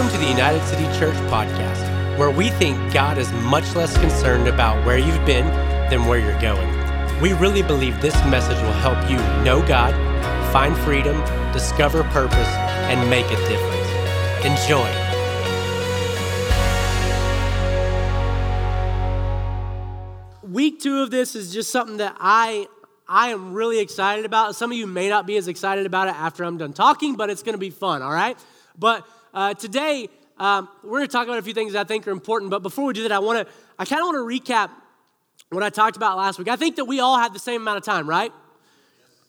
Welcome to the United City Church podcast, where we think God is much less concerned about where you've been than where you're going. We really believe this message will help you know God, find freedom, discover purpose, and make a difference. Enjoy. Week two of this is just something that I I am really excited about. Some of you may not be as excited about it after I'm done talking, but it's going to be fun. All right, but uh, today, um, we're going to talk about a few things I think are important. But before we do that, I want to, I kind of want to recap what I talked about last week. I think that we all have the same amount of time, right?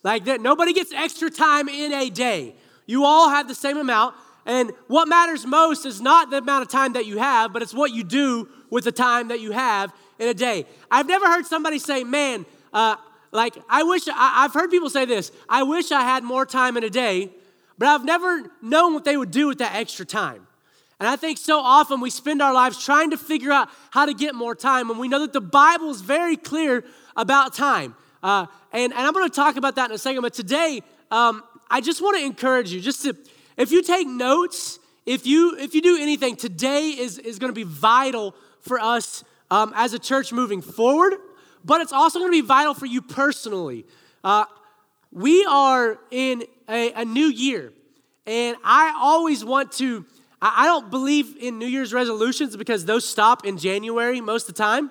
Like that, nobody gets extra time in a day. You all have the same amount. And what matters most is not the amount of time that you have, but it's what you do with the time that you have in a day. I've never heard somebody say, man, uh, like, I wish, I, I've heard people say this, I wish I had more time in a day but I've never known what they would do with that extra time. And I think so often we spend our lives trying to figure out how to get more time, and we know that the Bible is very clear about time. Uh, and, and I'm going to talk about that in a second, but today, um, I just want to encourage you just to, if you take notes, if you if you do anything, today is, is going to be vital for us um, as a church moving forward, but it's also going to be vital for you personally. Uh, we are in a, a new year. And I always want to, I don't believe in New Year's resolutions because those stop in January most of the time.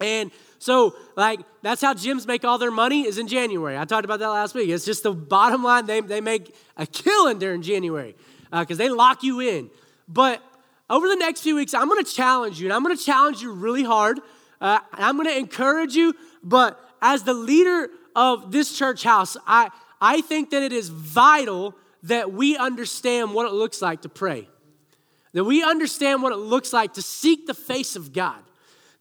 And so, like, that's how gyms make all their money is in January. I talked about that last week. It's just the bottom line. They, they make a killing during January because uh, they lock you in. But over the next few weeks, I'm going to challenge you, and I'm going to challenge you really hard. Uh, I'm going to encourage you, but as the leader of this church house, I, I think that it is vital that we understand what it looks like to pray, that we understand what it looks like to seek the face of God,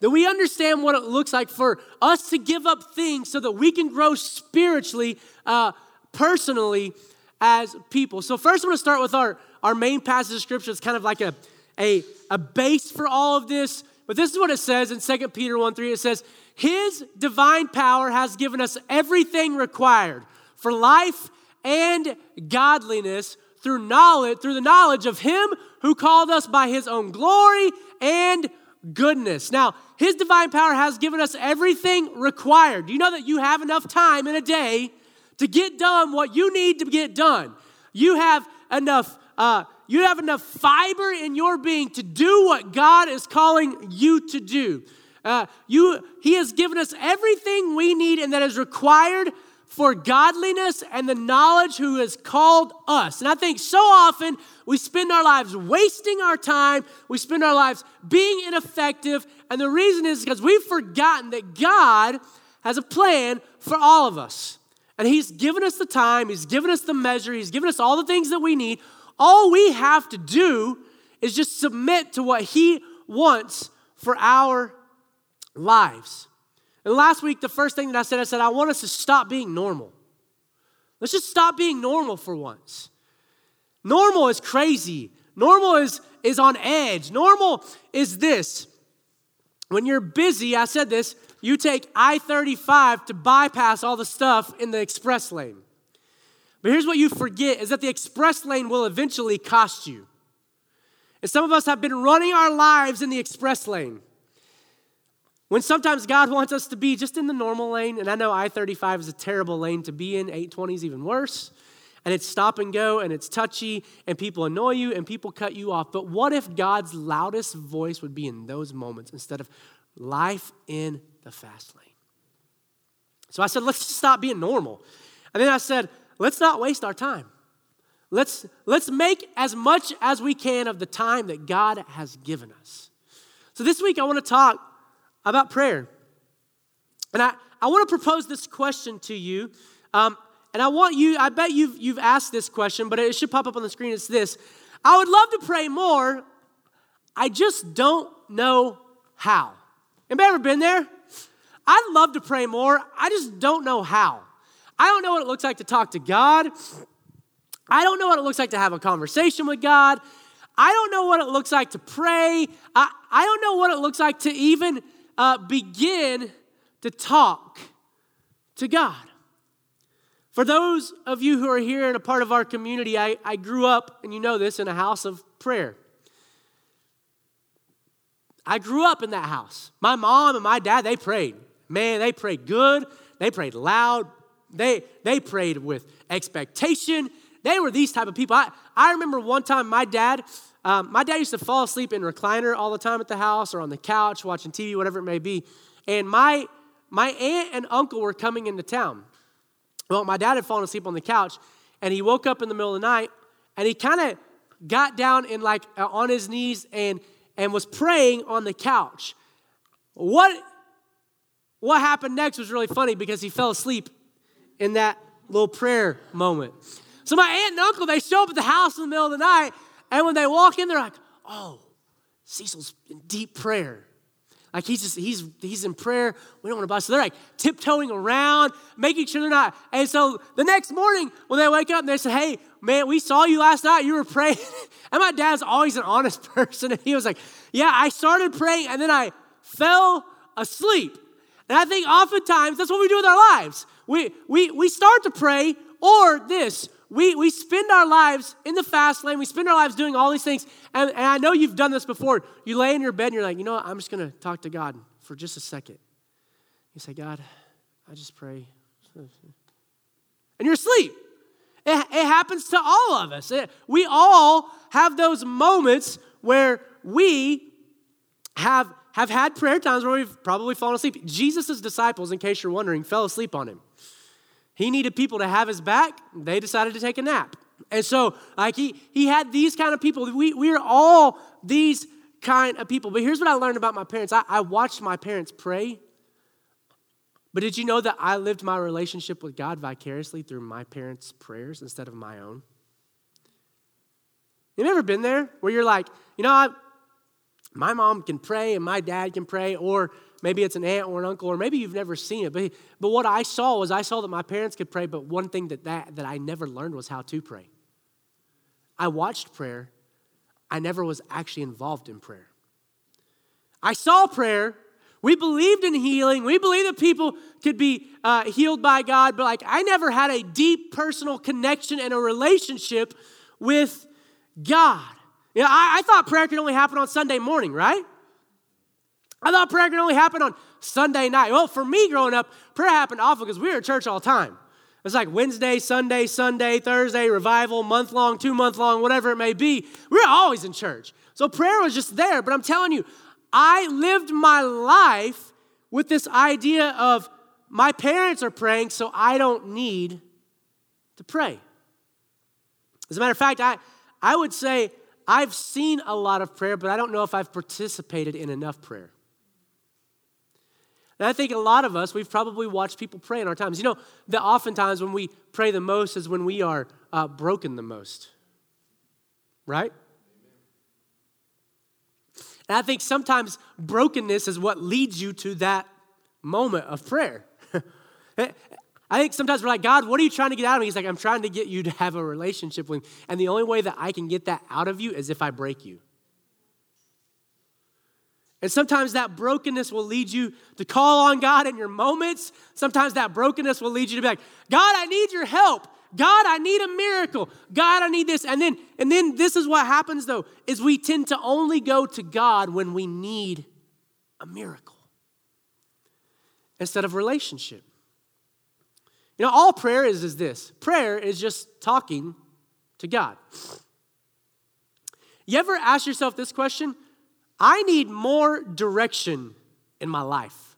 that we understand what it looks like for us to give up things so that we can grow spiritually, uh, personally, as people. So, first, I'm gonna start with our, our main passage of scripture. It's kind of like a, a, a base for all of this. But this is what it says in 2 Peter 1 3. It says, His divine power has given us everything required for life and godliness through knowledge, through the knowledge of him who called us by his own glory and goodness. Now, his divine power has given us everything required. Do you know that you have enough time in a day to get done what you need to get done? You have enough uh, you have enough fiber in your being to do what God is calling you to do. Uh, you, he has given us everything we need and that is required for godliness and the knowledge who has called us. And I think so often we spend our lives wasting our time, we spend our lives being ineffective, and the reason is because we've forgotten that God has a plan for all of us. And He's given us the time, He's given us the measure, He's given us all the things that we need. All we have to do is just submit to what He wants for our lives. And last week, the first thing that I said, I said, I want us to stop being normal. Let's just stop being normal for once. Normal is crazy. Normal is, is on edge. Normal is this. When you're busy, I said this, you take I 35 to bypass all the stuff in the express lane. But here's what you forget is that the express lane will eventually cost you. And some of us have been running our lives in the express lane. When sometimes God wants us to be just in the normal lane, and I know I 35 is a terrible lane to be in, 820 is even worse, and it's stop and go, and it's touchy, and people annoy you, and people cut you off. But what if God's loudest voice would be in those moments instead of life in the fast lane? So I said, let's stop being normal. And then I said, let's not waste our time. Let's, let's make as much as we can of the time that God has given us. So this week I want to talk about prayer. And I, I want to propose this question to you. Um, and I want you, I bet you've, you've asked this question, but it should pop up on the screen. It's this I would love to pray more. I just don't know how. Anybody ever been there? I'd love to pray more. I just don't know how. I don't know what it looks like to talk to God. I don't know what it looks like to have a conversation with God. I don't know what it looks like to pray. I, I don't know what it looks like to even uh, begin to talk to God. For those of you who are here and a part of our community, I, I grew up, and you know this, in a house of prayer. I grew up in that house. My mom and my dad, they prayed. Man, they prayed good. They prayed loud. They, they prayed with expectation. They were these type of people. I, I remember one time my dad, um, my dad used to fall asleep in recliner all the time at the house or on the couch watching TV, whatever it may be. And my, my aunt and uncle were coming into town. Well, my dad had fallen asleep on the couch and he woke up in the middle of the night and he kind of got down and like uh, on his knees and and was praying on the couch. What what happened next was really funny because he fell asleep in that little prayer moment. So my aunt and uncle they show up at the house in the middle of the night and when they walk in they're like, "Oh, Cecil's in deep prayer." Like he's just he's he's in prayer. We don't want to bust. So they're like tiptoeing around, making sure they're not. And so the next morning when they wake up and they say, "Hey, man, we saw you last night. You were praying." and my dad's always an honest person, and he was like, "Yeah, I started praying and then I fell asleep." And I think oftentimes that's what we do with our lives. We we we start to pray, or this we, we spend our lives in the fast lane. We spend our lives doing all these things. And, and I know you've done this before. You lay in your bed and you're like, you know what? I'm just going to talk to God for just a second. You say, God, I just pray. And you're asleep. It, it happens to all of us. It, we all have those moments where we have, have had prayer times where we've probably fallen asleep. Jesus' disciples, in case you're wondering, fell asleep on him. He needed people to have his back. They decided to take a nap. And so, like, he, he had these kind of people. We, we are all these kind of people. But here's what I learned about my parents I, I watched my parents pray. But did you know that I lived my relationship with God vicariously through my parents' prayers instead of my own? You ever been there where you're like, you know, I, my mom can pray and my dad can pray, or maybe it's an aunt or an uncle, or maybe you've never seen it. But, but what I saw was I saw that my parents could pray, but one thing that, that, that I never learned was how to pray. I watched prayer, I never was actually involved in prayer. I saw prayer. We believed in healing. We believed that people could be uh, healed by God, but like I never had a deep personal connection and a relationship with God. You know, I, I thought prayer could only happen on Sunday morning, right? I thought prayer could only happen on Sunday night. Well, for me growing up, prayer happened often because we were at church all the time. It's like Wednesday, Sunday, Sunday, Thursday, revival, month long, two month long, whatever it may be. We were always in church. So prayer was just there. But I'm telling you, I lived my life with this idea of my parents are praying, so I don't need to pray. As a matter of fact, I, I would say I've seen a lot of prayer, but I don't know if I've participated in enough prayer. And I think a lot of us, we've probably watched people pray in our times. You know, that oftentimes when we pray the most is when we are uh, broken the most, right? And I think sometimes brokenness is what leads you to that moment of prayer. I think sometimes we're like, God, what are you trying to get out of me? He's like, I'm trying to get you to have a relationship with me. And the only way that I can get that out of you is if I break you. And sometimes that brokenness will lead you to call on God in your moments. Sometimes that brokenness will lead you to be like, God, I need your help. God, I need a miracle. God, I need this. And then, and then this is what happens though, is we tend to only go to God when we need a miracle instead of relationship. You know, all prayer is is this. Prayer is just talking to God. You ever ask yourself this question? I need more direction in my life.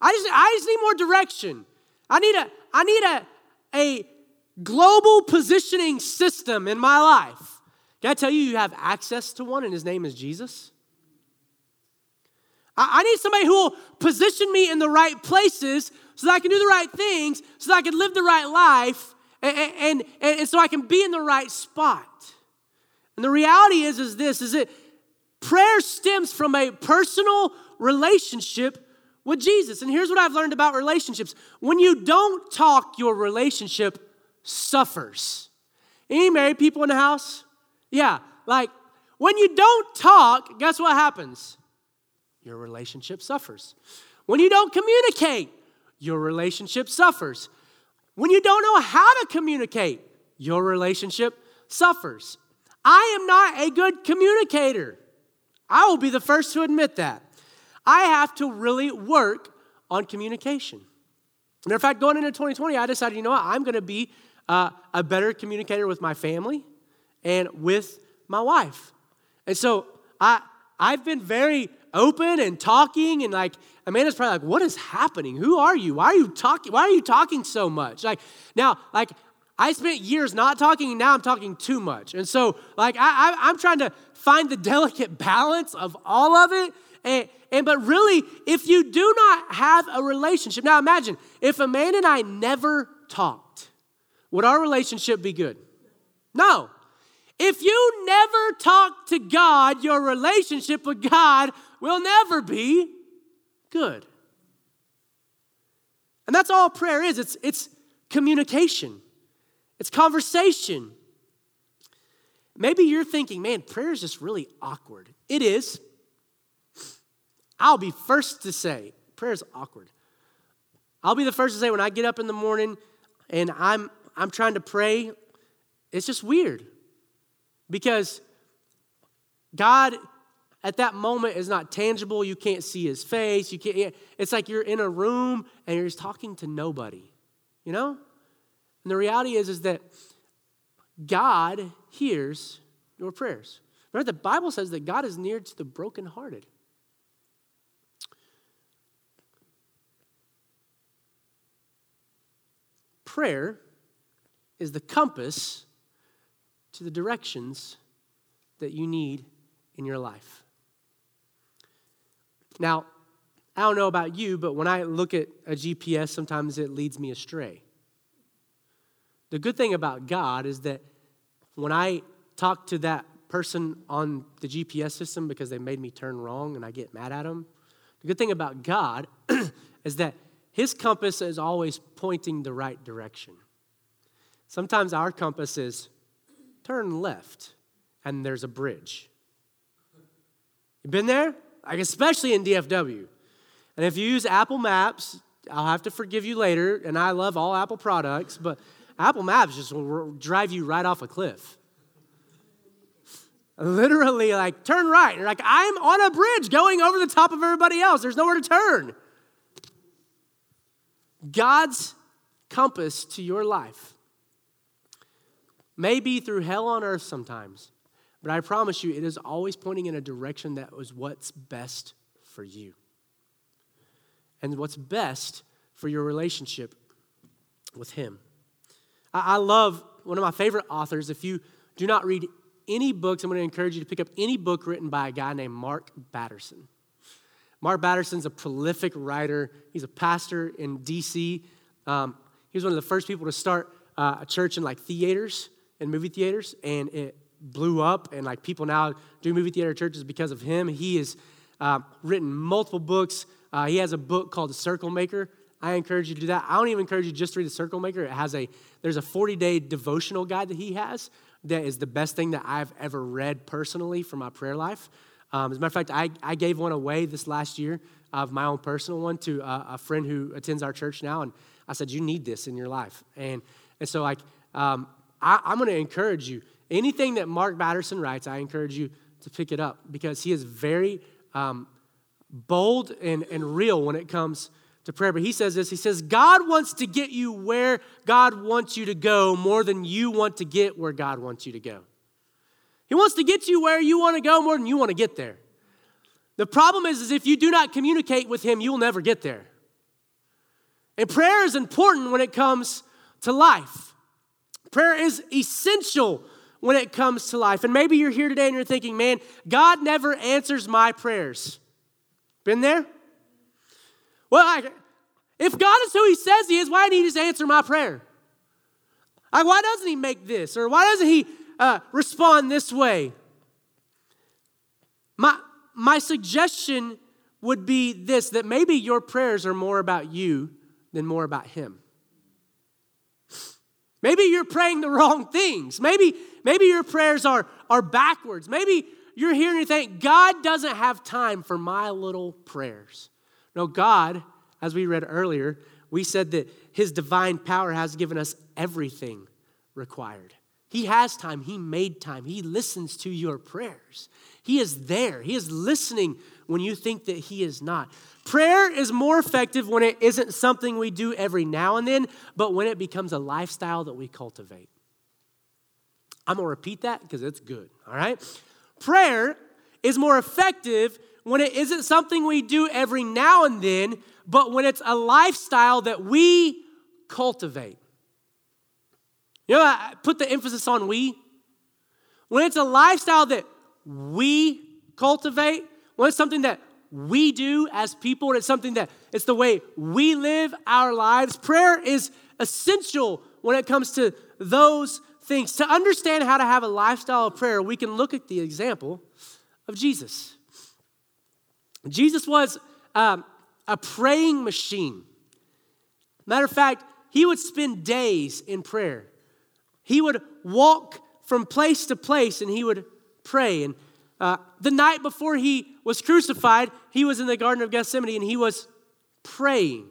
I just, I just need more direction. I need a, I need a, a global positioning system in my life. Can I tell you, you have access to one, and his name is Jesus? I, I need somebody who will position me in the right places so that I can do the right things, so that I can live the right life, and, and, and, and so I can be in the right spot. And the reality is, is this, is that prayer stems from a personal relationship with Jesus. And here's what I've learned about relationships. When you don't talk, your relationship suffers. Any married people in the house? Yeah, like when you don't talk, guess what happens? Your relationship suffers. When you don't communicate, your relationship suffers. When you don't know how to communicate, your relationship suffers. I am not a good communicator. I will be the first to admit that. I have to really work on communication. Matter of fact, going into 2020, I decided, you know what, I'm going to be uh, a better communicator with my family and with my wife. And so I, I've been very open and talking, and like Amanda's probably like, "What is happening? Who are you? Why are you talking? Why are you talking so much?" Like now, like I spent years not talking, and now I'm talking too much. And so, like I, I, I'm trying to find the delicate balance of all of it. And, and but really, if you do not have a relationship, now imagine if Amanda and I never talked, would our relationship be good? No. If you never talk to God, your relationship with God will never be good. And that's all prayer is it's, it's communication, it's conversation. Maybe you're thinking, man, prayer is just really awkward. It is. I'll be first to say, prayer is awkward. I'll be the first to say when I get up in the morning and I'm I'm trying to pray, it's just weird. Because God at that moment is not tangible. You can't see his face. You can't, it's like you're in a room and you're just talking to nobody, you know? And the reality is, is that God hears your prayers. Remember, the Bible says that God is near to the brokenhearted. Prayer is the compass to the directions that you need in your life. Now, I don't know about you, but when I look at a GPS, sometimes it leads me astray. The good thing about God is that when I talk to that person on the GPS system because they made me turn wrong and I get mad at them, the good thing about God is that his compass is always pointing the right direction. Sometimes our compass is turn left and there's a bridge. You been there? Like especially in DFW. And if you use Apple Maps, I'll have to forgive you later, and I love all Apple products, but Apple Maps just will drive you right off a cliff. Literally, like, turn right. You're like, I'm on a bridge going over the top of everybody else. There's nowhere to turn. God's compass to your life may be through hell on earth sometimes, but I promise you, it is always pointing in a direction that was what's best for you. And what's best for your relationship with Him. I, love one of my favorite authors. If you do not read any books, I'm going to encourage you to pick up any book written by a guy named Mark Batterson. Mark Batterson's a prolific writer, he's a pastor in DC. Um, he was one of the first people to start uh, a church in like theaters and movie theaters, and it blew up, and like people now do movie theater churches because of him. He has uh, written multiple books. Uh, he has a book called The Circle Maker. I encourage you to do that. I don't even encourage you just to read The Circle Maker. It has a there's a 40 day devotional guide that he has that is the best thing that I've ever read personally for my prayer life. Um, as a matter of fact, I, I gave one away this last year of my own personal one to a, a friend who attends our church now, and I said, "You need this in your life." And and so like um, I, I'm going to encourage you Anything that Mark Batterson writes, I encourage you to pick it up because he is very um, bold and, and real when it comes to prayer. But he says this He says, God wants to get you where God wants you to go more than you want to get where God wants you to go. He wants to get you where you want to go more than you want to get there. The problem is, is if you do not communicate with Him, you will never get there. And prayer is important when it comes to life. Prayer is essential when it comes to life. And maybe you're here today and you're thinking, man, God never answers my prayers. Been there? Well, I, if God is who He says He is, why didn't He just answer my prayer? Like, why doesn't He make this? Or why doesn't He uh, respond this way? My, my suggestion would be this that maybe your prayers are more about you than more about Him. Maybe you're praying the wrong things. Maybe, maybe your prayers are, are backwards. Maybe you're here and think, God doesn't have time for my little prayers. No, God, as we read earlier, we said that His divine power has given us everything required He has time. He made time. He listens to your prayers. He is there. He is listening when you think that He is not. Prayer is more effective when it isn't something we do every now and then, but when it becomes a lifestyle that we cultivate. I'm to repeat that because it's good, all right? Prayer is more effective when it isn't something we do every now and then, but when it's a lifestyle that we cultivate. You know, I put the emphasis on we. When it's a lifestyle that we cultivate, when it's something that we do as people, and it's something that it's the way we live our lives, prayer is essential when it comes to those things. To understand how to have a lifestyle of prayer, we can look at the example of Jesus. Jesus was um, a praying machine. Matter of fact, he would spend days in prayer. He would walk from place to place and he would pray. And uh, the night before he was crucified, he was in the Garden of Gethsemane and he was praying.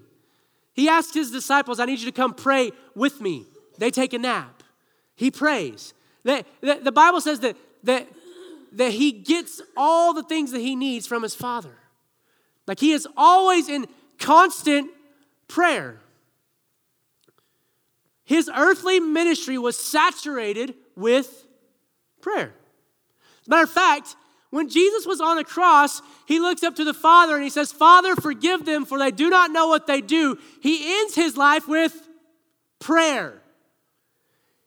He asked his disciples, I need you to come pray with me. They take a nap. He prays. The, the, the Bible says that, that, that he gets all the things that he needs from his Father. Like he is always in constant prayer. His earthly ministry was saturated with prayer. As a matter of fact, when Jesus was on the cross, he looks up to the Father and he says, Father, forgive them, for they do not know what they do. He ends his life with prayer.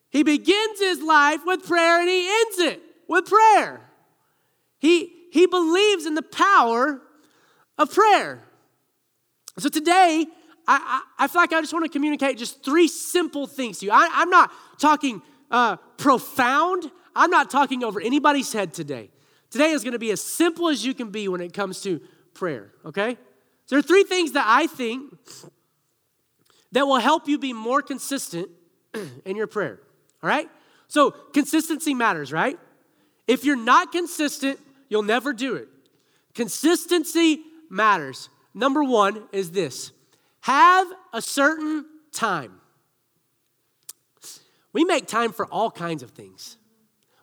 He begins his life with prayer and he ends it with prayer. He, he believes in the power of prayer. So today, I, I, I, feel like I just want to communicate just three simple things to you. I, am not talking uh, profound, I'm not talking over anybody's head today. Today is going to be as simple as you can be when it comes to prayer, okay? So there are three things that I think that will help you be more consistent in your prayer, all right? So consistency matters, right? If you're not consistent, you'll never do it. Consistency matters. Number one is this have a certain time. We make time for all kinds of things.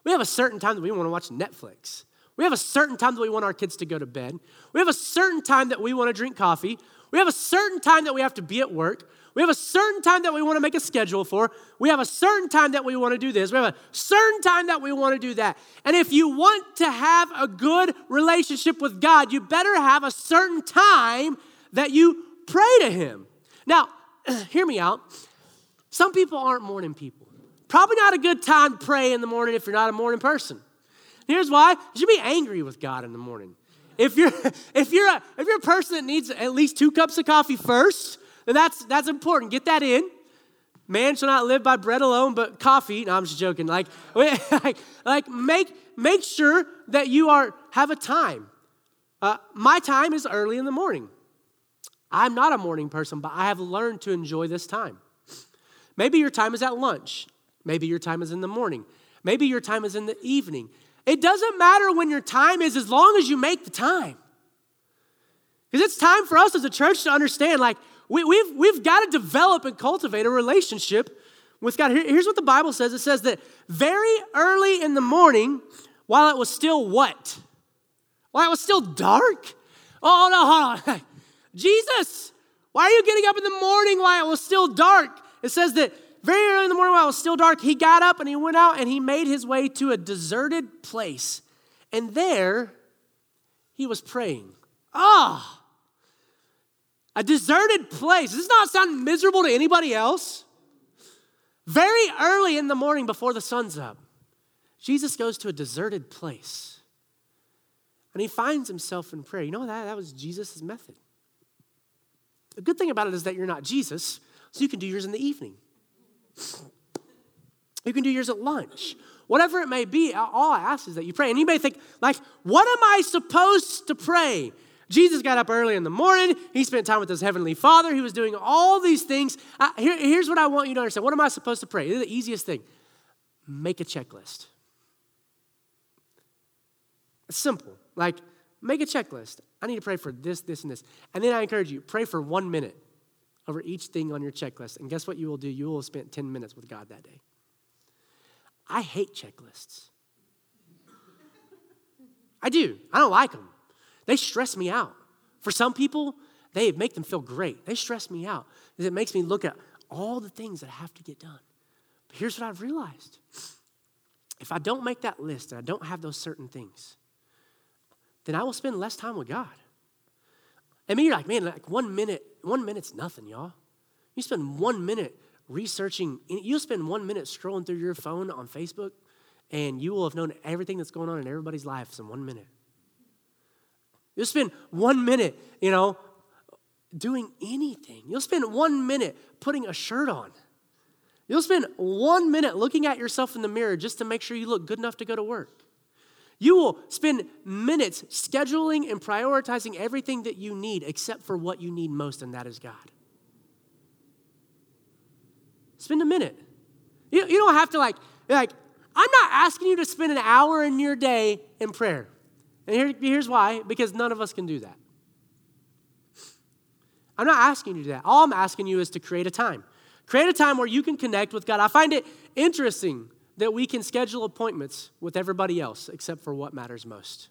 We have a certain time that we want to watch Netflix. We have a certain time that we want our kids to go to bed. We have a certain time that we want to drink coffee. We have a certain time that we have to be at work. We have a certain time that we want to make a schedule for. We have a certain time that we want to do this. We have a certain time that we want to do that. And if you want to have a good relationship with God, you better have a certain time that you pray to Him. Now, hear me out. Some people aren't morning people. Probably not a good time to pray in the morning if you're not a morning person. Here's why: you should be angry with God in the morning. If you're if you're a, if you're a person that needs at least two cups of coffee first, and that's, that's important. Get that in. Man shall not live by bread alone, but coffee. No, I'm just joking. Like, like, like make, make sure that you are have a time. Uh, my time is early in the morning. I'm not a morning person, but I have learned to enjoy this time. Maybe your time is at lunch. Maybe your time is in the morning. Maybe your time is in the evening. It doesn't matter when your time is as long as you make the time. Because it's time for us as a church to understand like, we, have we've, we've got to develop and cultivate a relationship with God. Here, here's what the Bible says it says that very early in the morning, while it was still what? While it was still dark? Oh, no, hold on. Jesus, why are you getting up in the morning while it was still dark? It says that very early in the morning while it was still dark, he got up and he went out and he made his way to a deserted place. And there he was praying. Ah! A deserted place. Does this not sound miserable to anybody else? Very early in the morning before the sun's up, Jesus goes to a deserted place. And he finds himself in prayer. You know that? That was Jesus' method. The good thing about it is that you're not Jesus, so you can do yours in the evening. You can do yours at lunch. Whatever it may be, all I ask is that you pray. And you may think, like, what am I supposed to pray? Jesus got up early in the morning. He spent time with his heavenly father. He was doing all these things. Uh, here, here's what I want you to understand. What am I supposed to pray? The easiest thing. Make a checklist. It's simple. Like, make a checklist. I need to pray for this, this, and this. And then I encourage you, pray for one minute over each thing on your checklist. And guess what you will do? You will have spent 10 minutes with God that day. I hate checklists. I do. I don't like them. They stress me out. For some people, they make them feel great. They stress me out. because It makes me look at all the things that I have to get done. But here's what I've realized if I don't make that list and I don't have those certain things, then I will spend less time with God. I mean, you're like, man, like one minute, one minute's nothing, y'all. You spend one minute researching, you'll spend one minute scrolling through your phone on Facebook, and you will have known everything that's going on in everybody's lives in one minute. You'll spend one minute, you know, doing anything. You'll spend one minute putting a shirt on. You'll spend one minute looking at yourself in the mirror just to make sure you look good enough to go to work. You will spend minutes scheduling and prioritizing everything that you need except for what you need most, and that is God. Spend a minute. You, you don't have to like, like, I'm not asking you to spend an hour in your day in prayer. And here, here's why because none of us can do that. I'm not asking you to do that. All I'm asking you is to create a time. Create a time where you can connect with God. I find it interesting that we can schedule appointments with everybody else except for what matters most.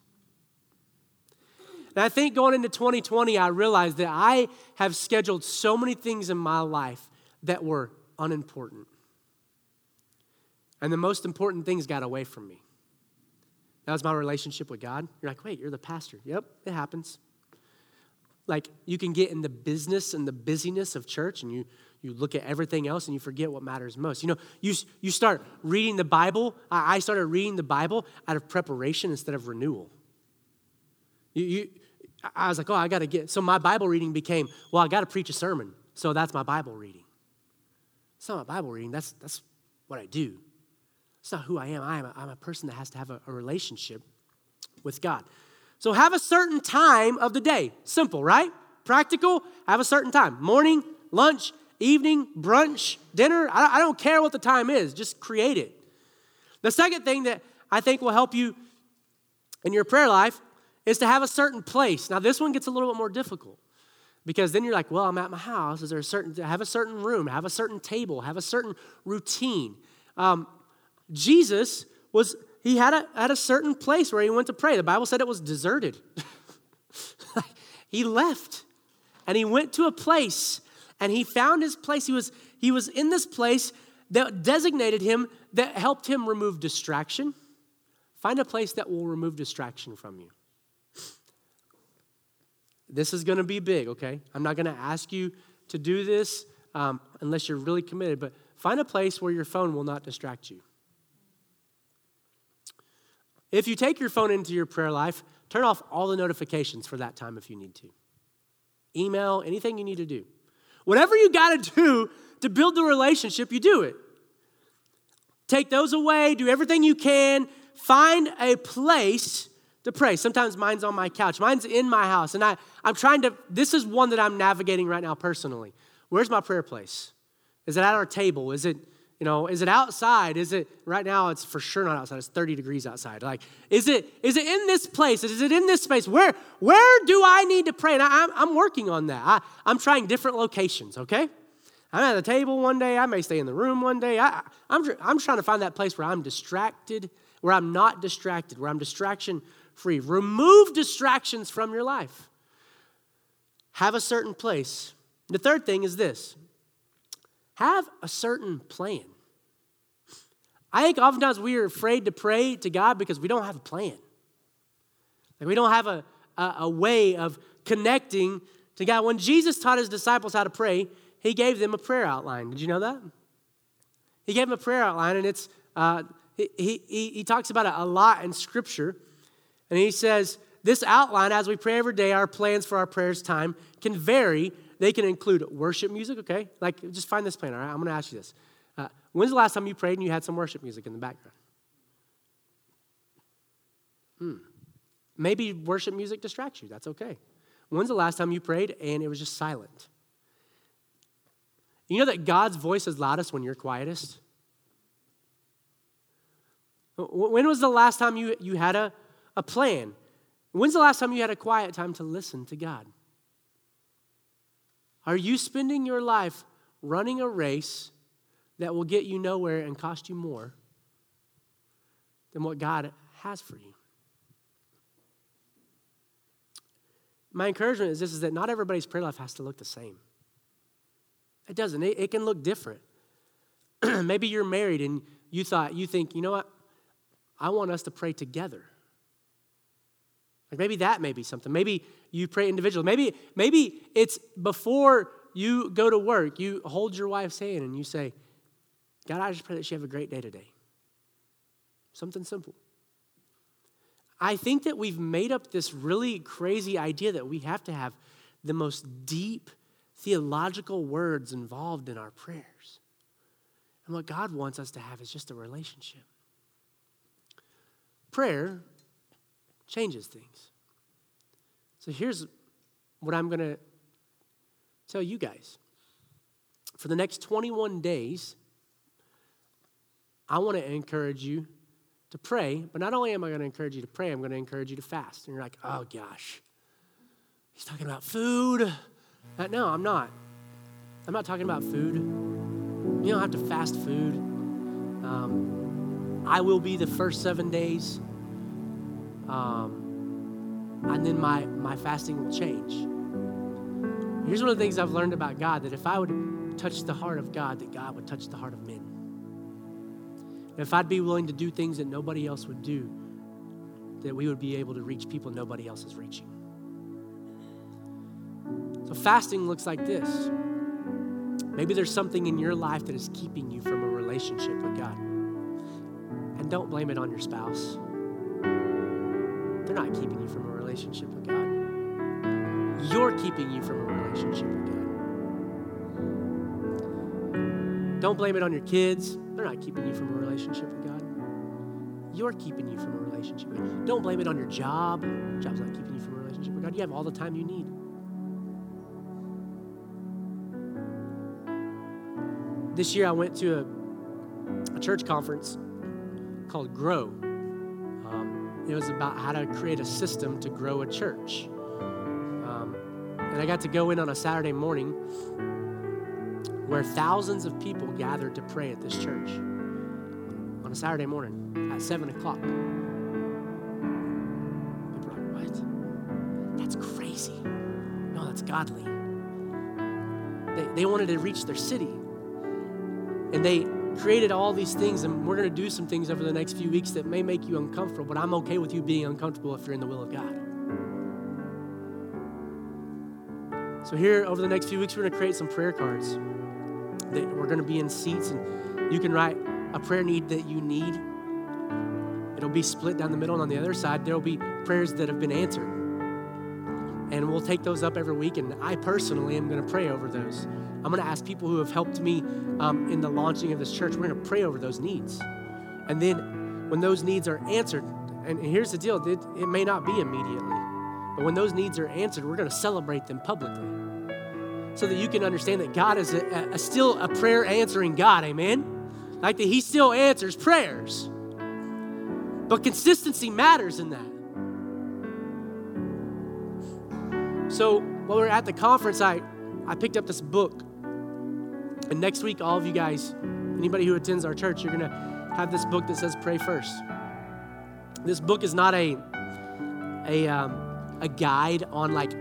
And I think going into 2020, I realized that I have scheduled so many things in my life that were unimportant. And the most important things got away from me. That was my relationship with God. You're like, wait, you're the pastor. Yep, it happens. Like, you can get in the business and the busyness of church and you you look at everything else and you forget what matters most. You know, you, you start reading the Bible. I started reading the Bible out of preparation instead of renewal. You, you, I was like, oh, I got to get. So my Bible reading became, well, I got to preach a sermon. So that's my Bible reading. It's not my Bible reading, that's, that's what I do. It's not who I am. I am a, I'm a person that has to have a, a relationship with God. So have a certain time of the day. Simple, right? Practical, have a certain time. Morning, lunch, evening, brunch, dinner. I don't care what the time is, just create it. The second thing that I think will help you in your prayer life is to have a certain place. Now, this one gets a little bit more difficult because then you're like, well, I'm at my house. Is there a certain, have a certain room, have a certain table, have a certain routine. Um, Jesus was, he had a, had a certain place where he went to pray. The Bible said it was deserted. he left and he went to a place and he found his place. He was, he was in this place that designated him, that helped him remove distraction. Find a place that will remove distraction from you. This is going to be big, okay? I'm not going to ask you to do this um, unless you're really committed, but find a place where your phone will not distract you. If you take your phone into your prayer life, turn off all the notifications for that time if you need to. Email, anything you need to do. Whatever you got to do to build the relationship, you do it. Take those away, do everything you can, find a place to pray. Sometimes mine's on my couch, mine's in my house, and I, I'm trying to, this is one that I'm navigating right now personally. Where's my prayer place? Is it at our table? Is it you know, is it outside? Is it right now? It's for sure not outside. It's 30 degrees outside. Like, is it is it in this place? Is it in this space? Where where do I need to pray? And I, am I'm working on that. I, I'm trying different locations. Okay, I'm at the table one day. I may stay in the room one day. I, I'm I'm trying to find that place where I'm distracted, where I'm not distracted, where I'm distraction free. Remove distractions from your life. Have a certain place. The third thing is this have a certain plan. I think oftentimes we are afraid to pray to God because we don't have a plan. Like we don't have a, a, a way of connecting to God. When Jesus taught his disciples how to pray, he gave them a prayer outline. Did you know that? He gave them a prayer outline, and it's uh, he, he, he talks about it a lot in Scripture. And he says, This outline, as we pray every day, our plans for our prayers time can vary they can include worship music, okay? Like, just find this plan, all right? I'm going to ask you this. Uh, when's the last time you prayed and you had some worship music in the background? Hmm. Maybe worship music distracts you. That's okay. When's the last time you prayed and it was just silent? You know that God's voice is loudest when you're quietest? When was the last time you, you had a, a plan? When's the last time you had a quiet time to listen to God? Are you spending your life running a race that will get you nowhere and cost you more? than what God has for you. My encouragement is this is that not everybody's prayer life has to look the same. It doesn't. It, it can look different. Maybe you're married and you thought, you think, you know what? I want us to pray together. Like maybe that may be something. Maybe you pray individually. Maybe, maybe it's before you go to work, you hold your wife's hand and you say, God, I just pray that she have a great day today. Something simple. I think that we've made up this really crazy idea that we have to have the most deep theological words involved in our prayers. And what God wants us to have is just a relationship. Prayer changes things. So here's what I'm going to tell you guys. For the next 21 days, I want to encourage you to pray, but not only am I going to encourage you to pray, I'm going to encourage you to fast. And you're like, oh gosh, he's talking about food. Uh, no, I'm not. I'm not talking about food. You don't have to fast food. Um, I will be the first seven days. Um, and then my, my fasting will change. Here's one of the things I've learned about God that if I would touch the heart of God, that God would touch the heart of men. If I'd be willing to do things that nobody else would do, that we would be able to reach people nobody else is reaching. So, fasting looks like this. Maybe there's something in your life that is keeping you from a relationship with God. And don't blame it on your spouse. They're not keeping you from a relationship with God. You're keeping you from a relationship with God. Don't blame it on your kids. They're not keeping you from a relationship with God. You're keeping you from a relationship with God. Don't blame it on your job. Job's not keeping you from a relationship with God. You have all the time you need. This year I went to a, a church conference called Grow. It was about how to create a system to grow a church. Um, and I got to go in on a Saturday morning where thousands of people gathered to pray at this church on a Saturday morning at 7 o'clock. People are like, what? That's crazy. No, that's godly. They, they wanted to reach their city. And they created all these things, and we're going to do some things over the next few weeks that may make you uncomfortable, but I'm okay with you being uncomfortable if you're in the will of God. So, here over the next few weeks, we're going to create some prayer cards that we're going to be in seats, and you can write a prayer need that you need. It'll be split down the middle, and on the other side, there'll be prayers that have been answered. And we'll take those up every week, and I personally am going to pray over those. I'm going to ask people who have helped me um, in the launching of this church, we're going to pray over those needs. And then when those needs are answered, and here's the deal it, it may not be immediately, but when those needs are answered, we're going to celebrate them publicly so that you can understand that God is a, a, still a prayer answering God, amen? Like that He still answers prayers. But consistency matters in that. So while we are at the conference, I, I picked up this book and next week, all of you guys, anybody who attends our church, you're going to have this book that says Pray First. This book is not a, a, um, a guide on like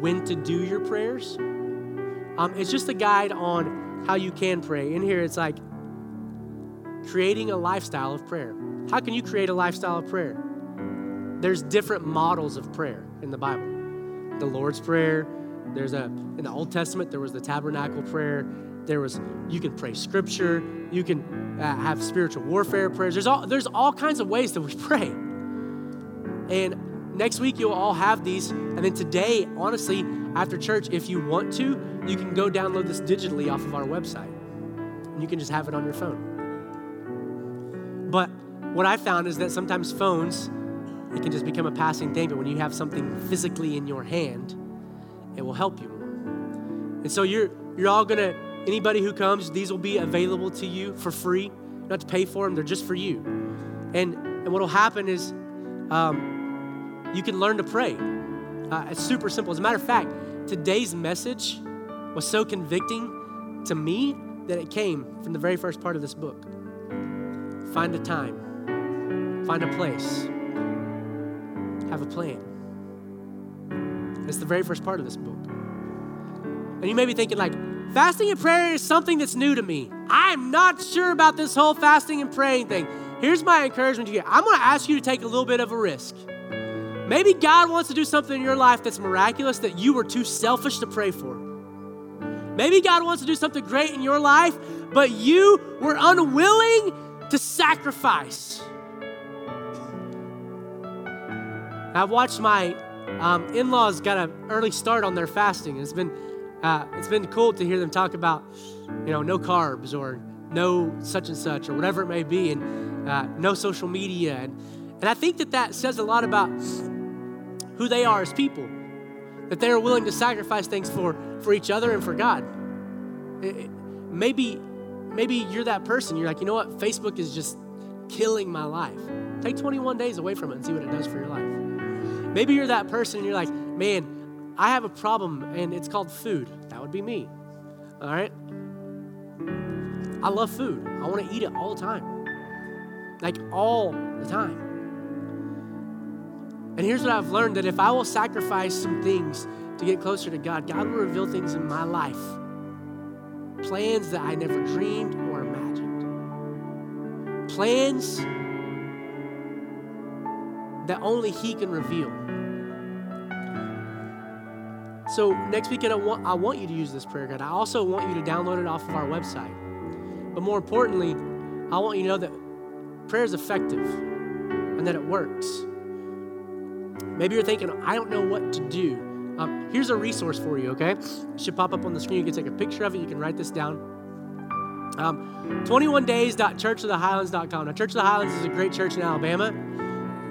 when to do your prayers. Um, it's just a guide on how you can pray. In here, it's like creating a lifestyle of prayer. How can you create a lifestyle of prayer? There's different models of prayer in the Bible. The Lord's Prayer, there's a in the Old Testament there was the tabernacle prayer, there was you can pray scripture, you can uh, have spiritual warfare prayers. There's all there's all kinds of ways that we pray. And next week you'll all have these. And then today, honestly, after church, if you want to, you can go download this digitally off of our website. And you can just have it on your phone. But what I found is that sometimes phones, it can just become a passing thing, but when you have something physically in your hand, it will help you more. And so you're you're all gonna Anybody who comes, these will be available to you for free. Don't to pay for them, they're just for you. And, and what will happen is um, you can learn to pray. Uh, it's super simple. As a matter of fact, today's message was so convicting to me that it came from the very first part of this book. Find a time Find a place. Have a plan. It's the very first part of this book. And you may be thinking, like, fasting and prayer is something that's new to me. I'm not sure about this whole fasting and praying thing. Here's my encouragement to you I'm going to ask you to take a little bit of a risk. Maybe God wants to do something in your life that's miraculous that you were too selfish to pray for. Maybe God wants to do something great in your life, but you were unwilling to sacrifice. I've watched my um, in-laws got an early start on their fasting. It's been uh, it's been cool to hear them talk about you know no carbs or no such and such or whatever it may be, and uh, no social media, and and I think that that says a lot about who they are as people. That they are willing to sacrifice things for for each other and for God. It, it, maybe maybe you're that person. You're like, you know what? Facebook is just killing my life. Take 21 days away from it and see what it does for your life. Maybe you're that person and you're like, man, I have a problem and it's called food. That would be me. All right? I love food. I want to eat it all the time. Like all the time. And here's what I've learned that if I will sacrifice some things to get closer to God, God will reveal things in my life. Plans that I never dreamed or imagined. Plans that only He can reveal. So next week, I want, I want you to use this prayer guide. I also want you to download it off of our website. But more importantly, I want you to know that prayer is effective and that it works. Maybe you're thinking, I don't know what to do. Um, here's a resource for you, okay? It should pop up on the screen. You can take a picture of it. You can write this down. Um, 21days.churchofthehighlands.com. Now, Church of the Highlands is a great church in Alabama.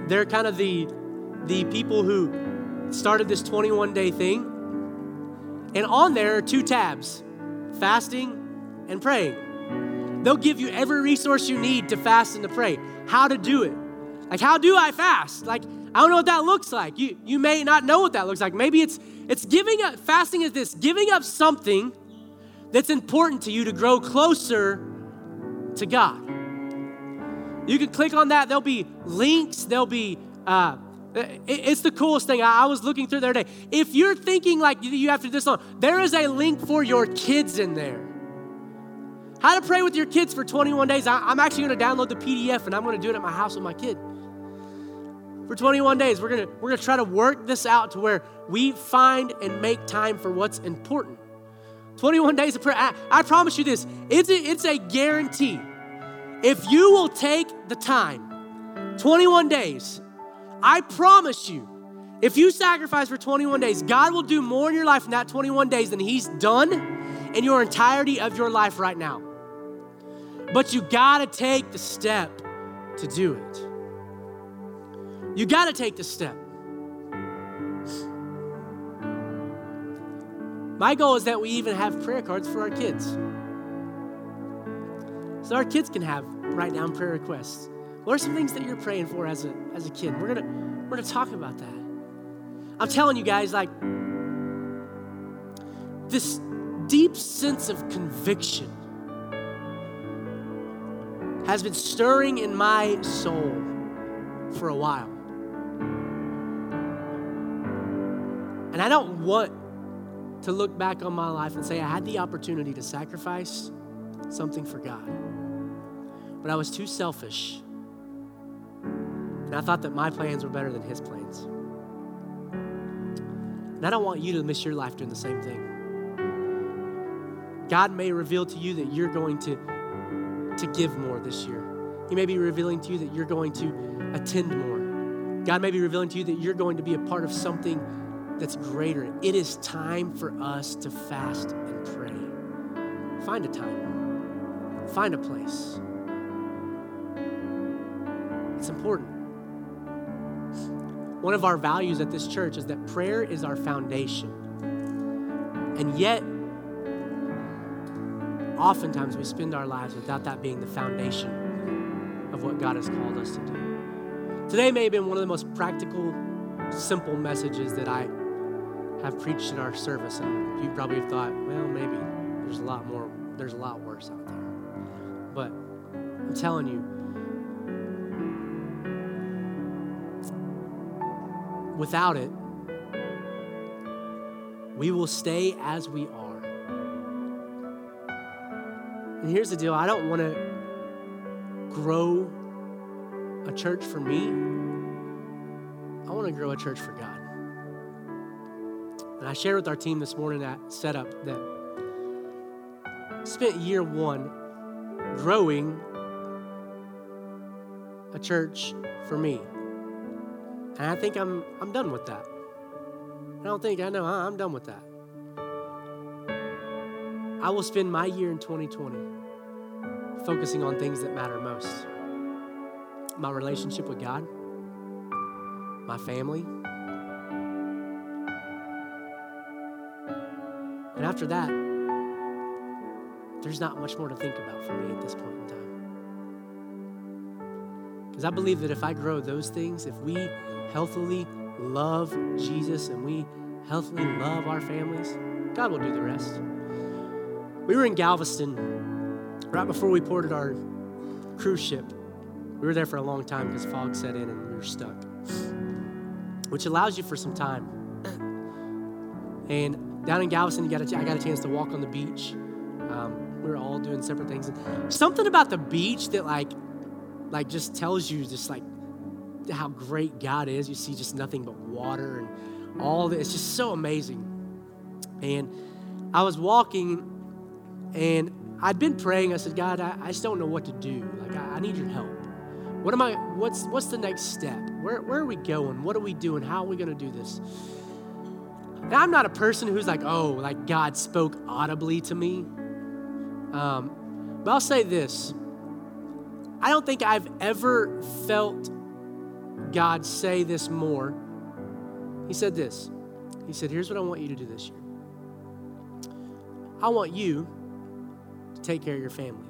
They're kind of the, the people who started this 21 day thing. And on there are two tabs fasting and praying. They'll give you every resource you need to fast and to pray. How to do it. Like, how do I fast? Like, I don't know what that looks like. You, you may not know what that looks like. Maybe it's it's giving up fasting is this giving up something that's important to you to grow closer to God. You can click on that. There'll be links. There'll be uh, it's the coolest thing. I was looking through there today. If you're thinking like you have to do this on, there is a link for your kids in there. How to pray with your kids for 21 days. I'm actually going to download the PDF and I'm going to do it at my house with my kid. For 21 days, we're going to we're going to try to work this out to where we find and make time for what's important. 21 days of prayer. I, I promise you this. It's a, it's a guarantee. If you will take the time, 21 days, I promise you, if you sacrifice for 21 days, God will do more in your life in that 21 days than He's done in your entirety of your life right now. But you gotta take the step to do it. You gotta take the step. My goal is that we even have prayer cards for our kids. So our kids can have write down prayer requests. What are some things that you're praying for as a, as a kid? We're gonna we're gonna talk about that. I'm telling you guys, like this deep sense of conviction has been stirring in my soul for a while. And I don't want to look back on my life and say I had the opportunity to sacrifice something for God. But I was too selfish and I thought that my plans were better than his plans. And I don't want you to miss your life doing the same thing. God may reveal to you that you're going to, to give more this year. He may be revealing to you that you're going to attend more. God may be revealing to you that you're going to be a part of something that's greater. It is time for us to fast and pray. Find a time, find a place. One of our values at this church is that prayer is our foundation. And yet, oftentimes we spend our lives without that being the foundation of what God has called us to do. Today may have been one of the most practical, simple messages that I have preached in our service. And you probably have thought, well, maybe there's a lot more, there's a lot worse out there. But I'm telling you, without it, we will stay as we are. And here's the deal I don't want to grow a church for me, I want to grow a church for God. And I shared with our team this morning at setup that spent year one growing a church for me. And I think I'm, I'm done with that. I don't think I know, I'm done with that. I will spend my year in 2020 focusing on things that matter most my relationship with God, my family. And after that, there's not much more to think about for me at this point in time. Because I believe that if I grow those things, if we healthily love Jesus and we healthily love our families, God will do the rest. We were in Galveston right before we boarded our cruise ship. We were there for a long time because fog set in and we were stuck, which allows you for some time. And down in Galveston, got a, I got a chance to walk on the beach. Um, we were all doing separate things. Something about the beach that like, like just tells you just like how great God is. You see just nothing but water and all this. It's just so amazing. And I was walking and I'd been praying. I said, God, I, I just don't know what to do. Like, I, I, need your help. What am I, what's, what's the next step? Where, where are we going? What are we doing? How are we to do this? Now, I'm not a person who's like, oh, like God spoke audibly to me. Um, but I'll say this I don't think I've ever felt God say this more. He said this He said, Here's what I want you to do this year. I want you to take care of your family.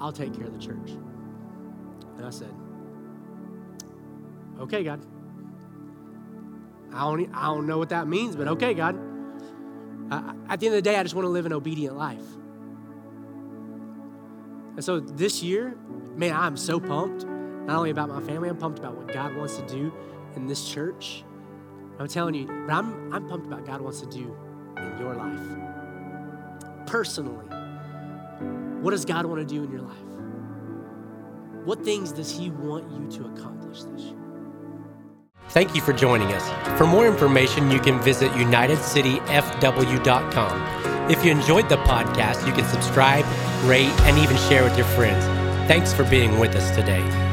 I'll take care of the church. And I said, Okay, God. I don't, I don't know what that means, but okay, God. At the end of the day, I just want to live an obedient life. And so this year, man, I'm so pumped. Not only about my family, I'm pumped about what God wants to do in this church. I'm telling you, but I'm, I'm pumped about God wants to do in your life. Personally, what does God want to do in your life? What things does He want you to accomplish this year? Thank you for joining us. For more information, you can visit UnitedCityFW.com. If you enjoyed the podcast, you can subscribe, rate, and even share with your friends. Thanks for being with us today.